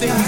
something.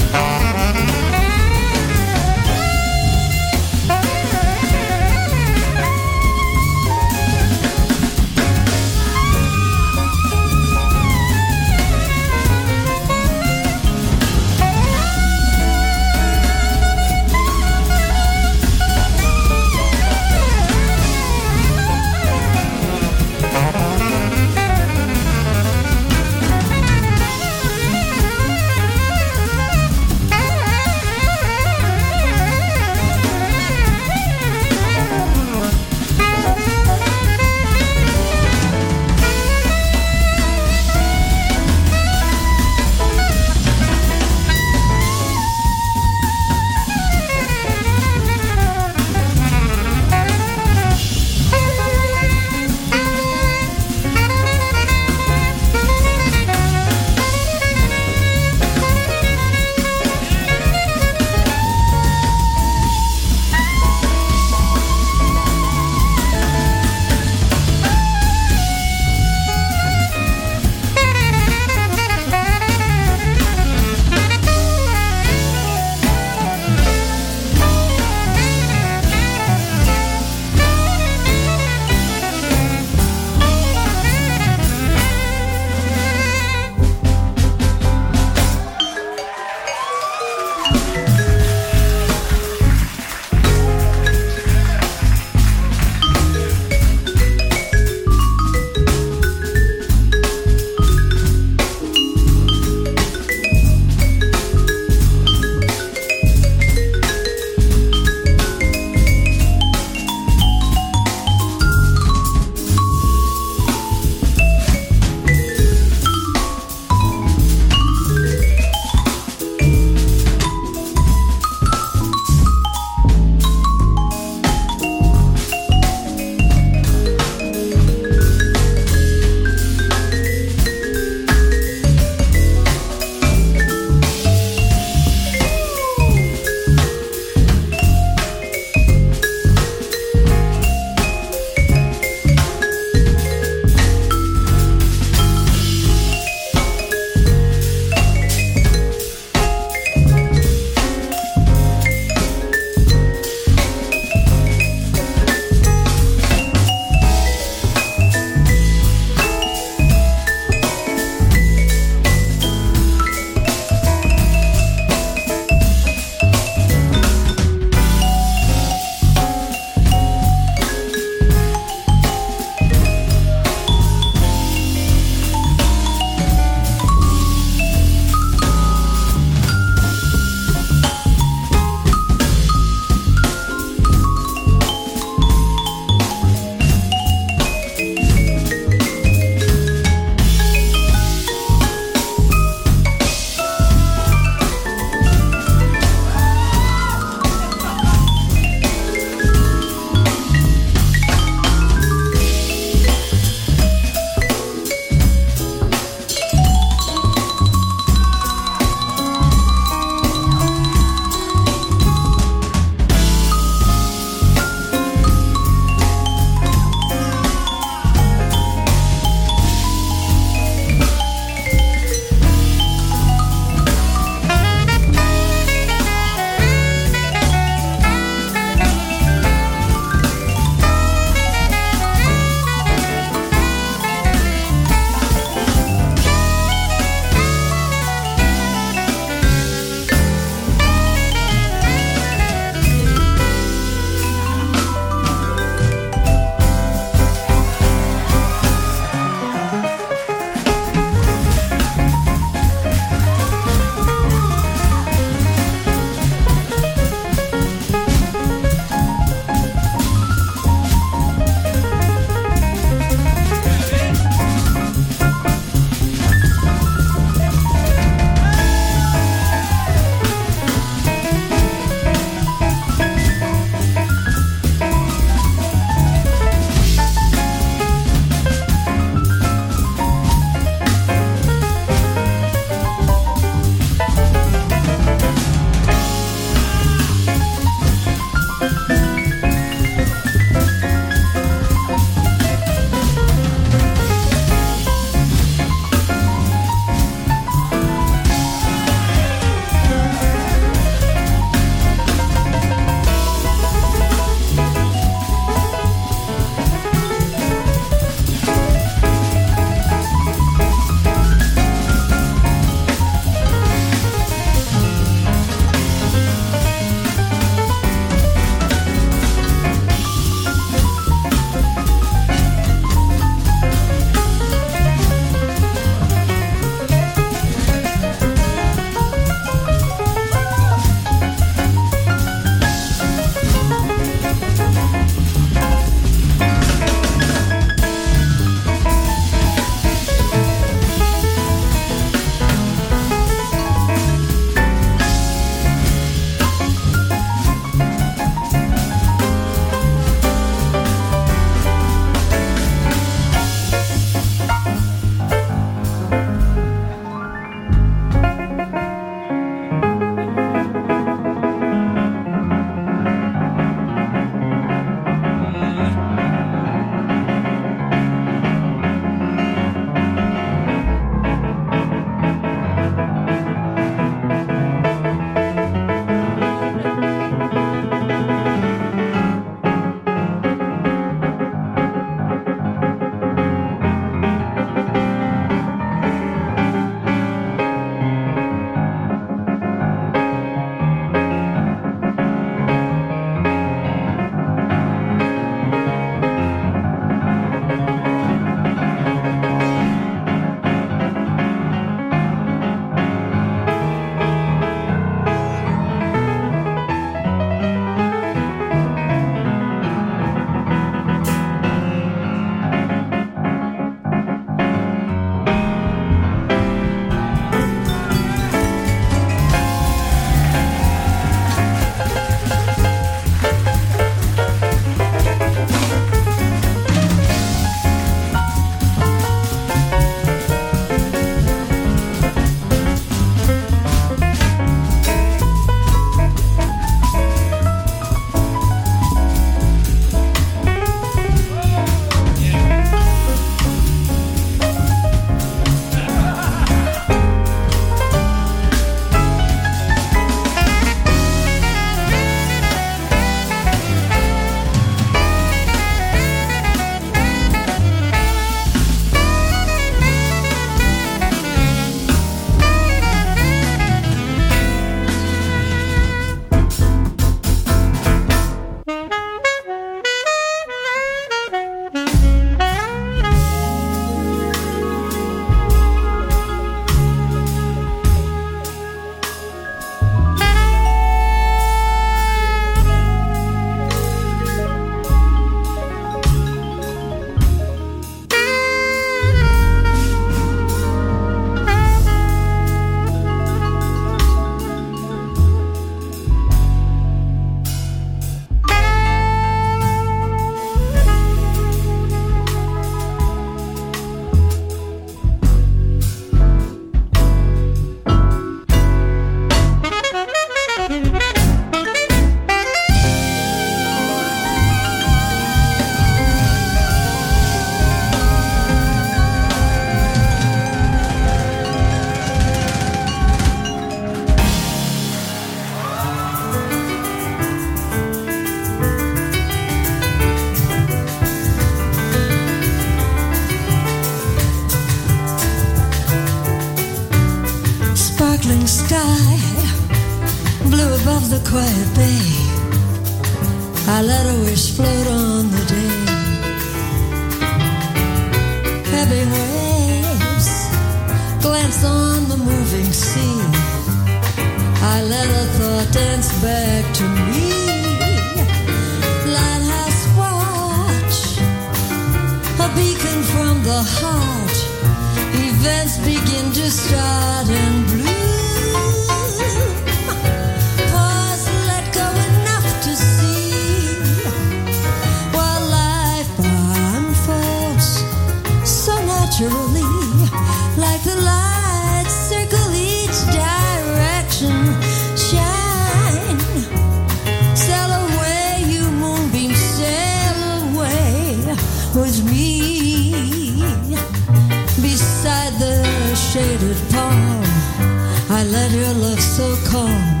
I let your love so calm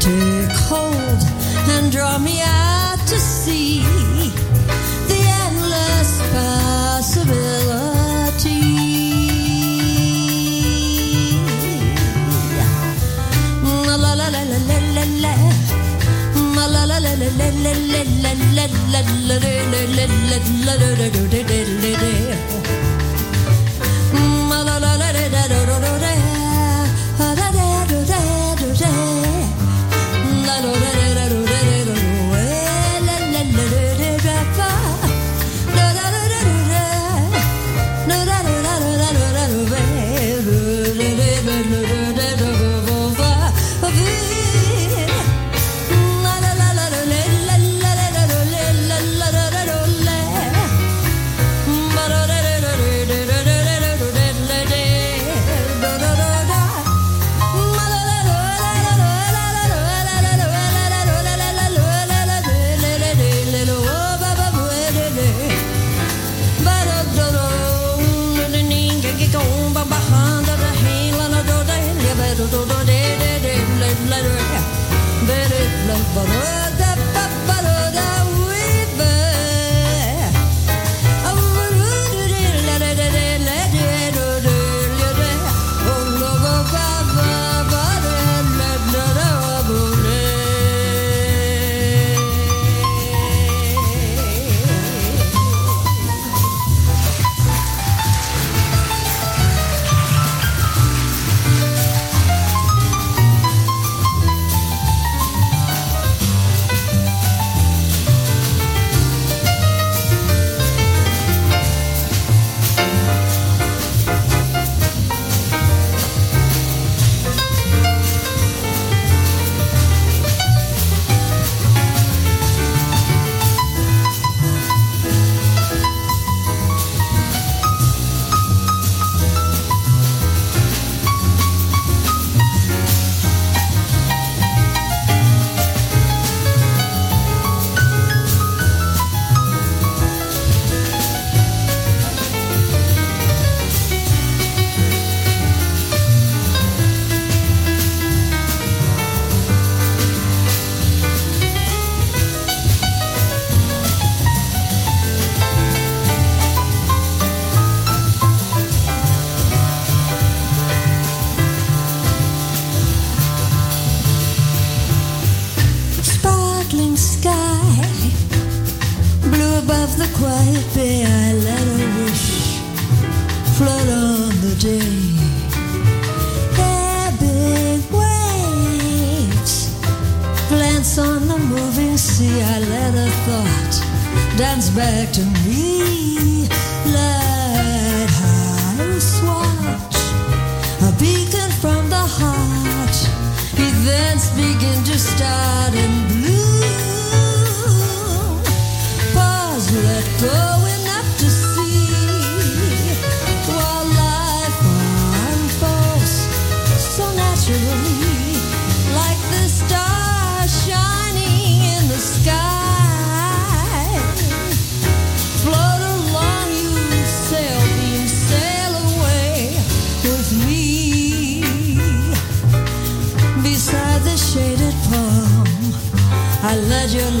take hold and draw me out to sea. The endless la La la la la la la la. La la la la la la la la la la la la la la la la la la la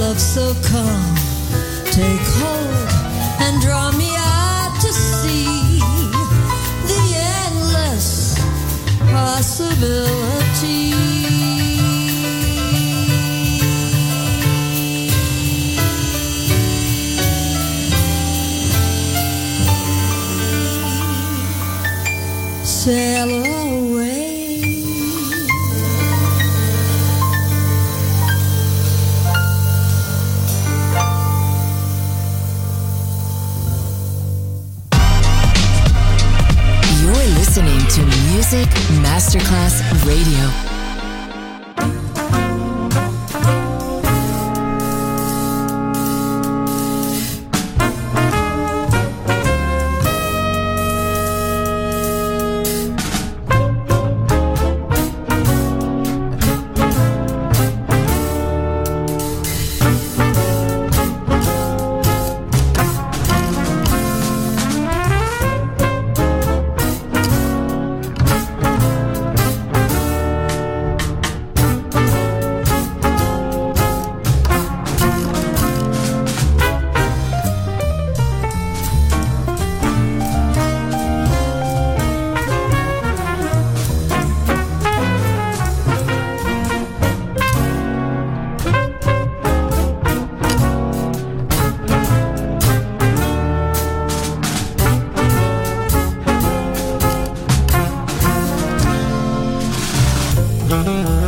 love so cold. Mm-hmm.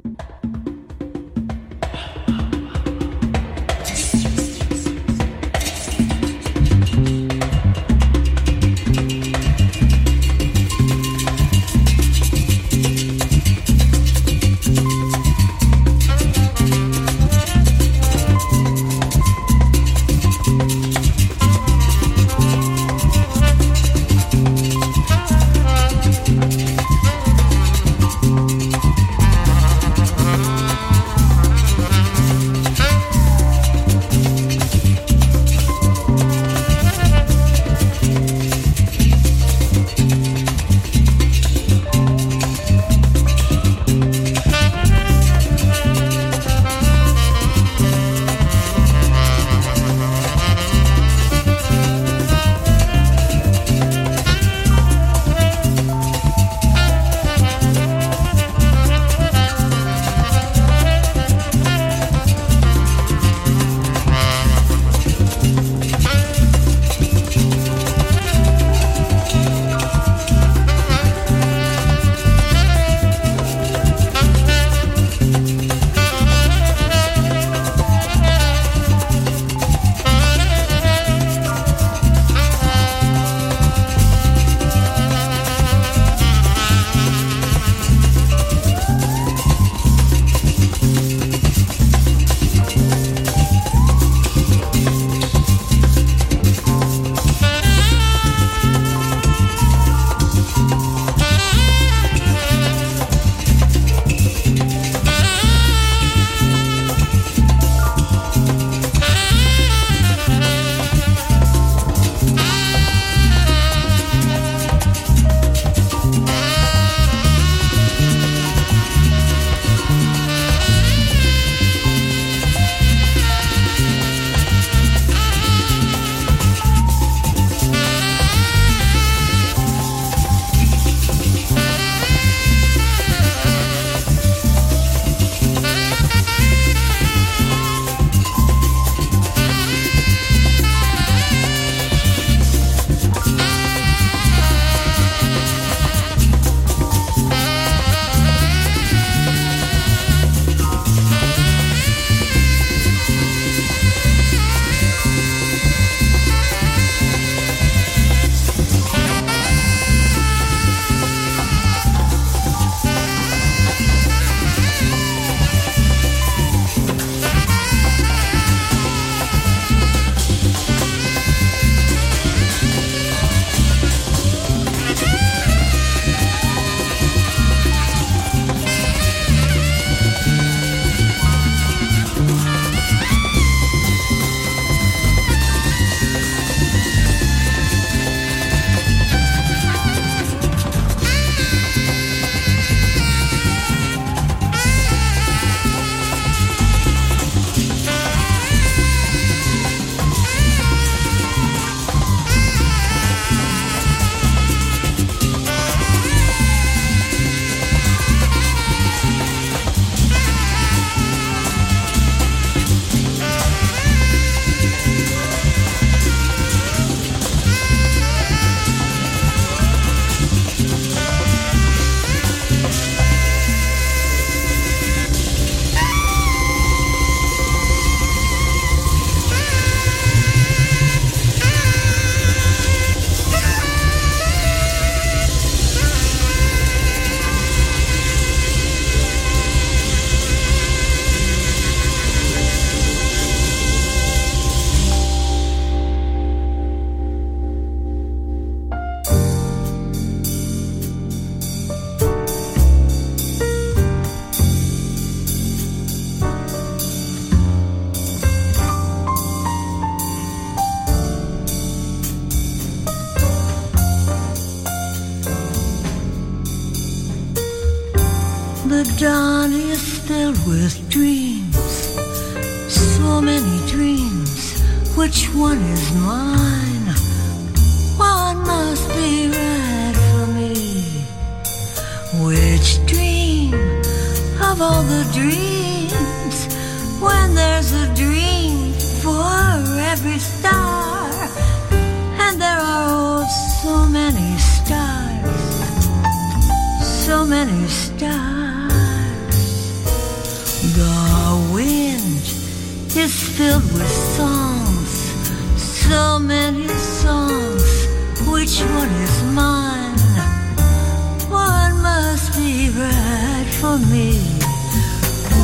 me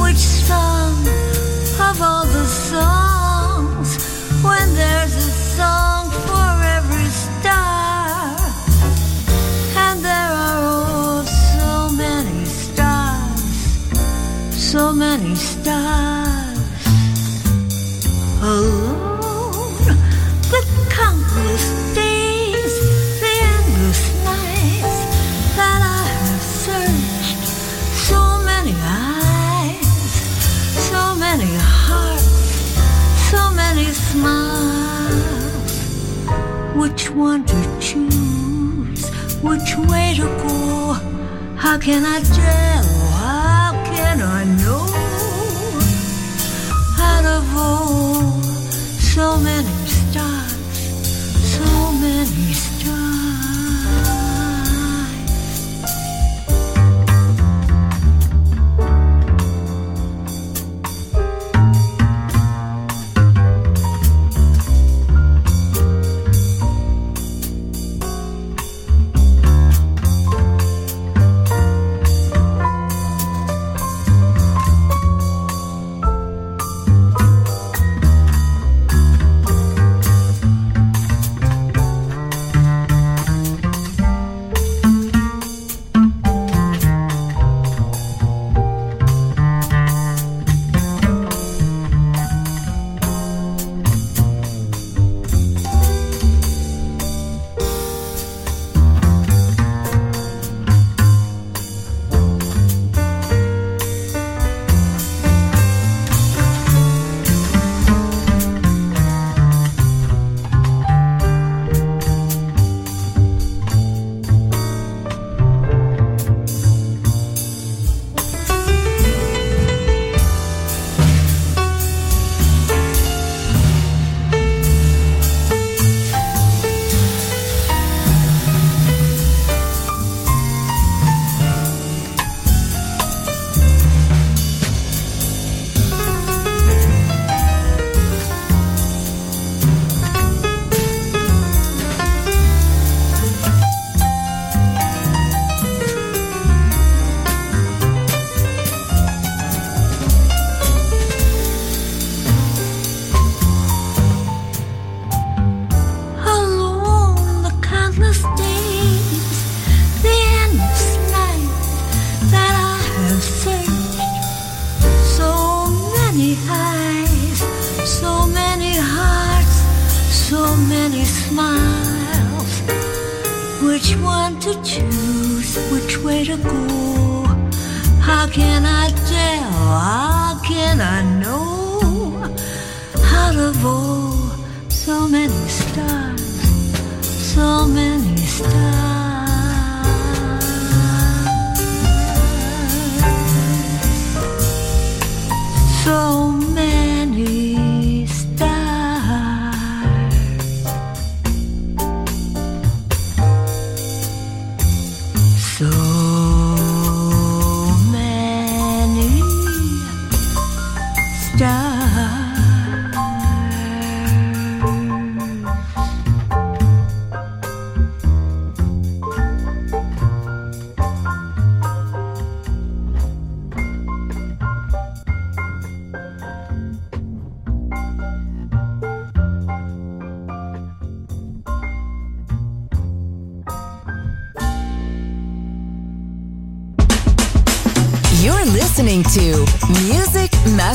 which song of all the songs when there's a song want to choose which way to go. How can I tell?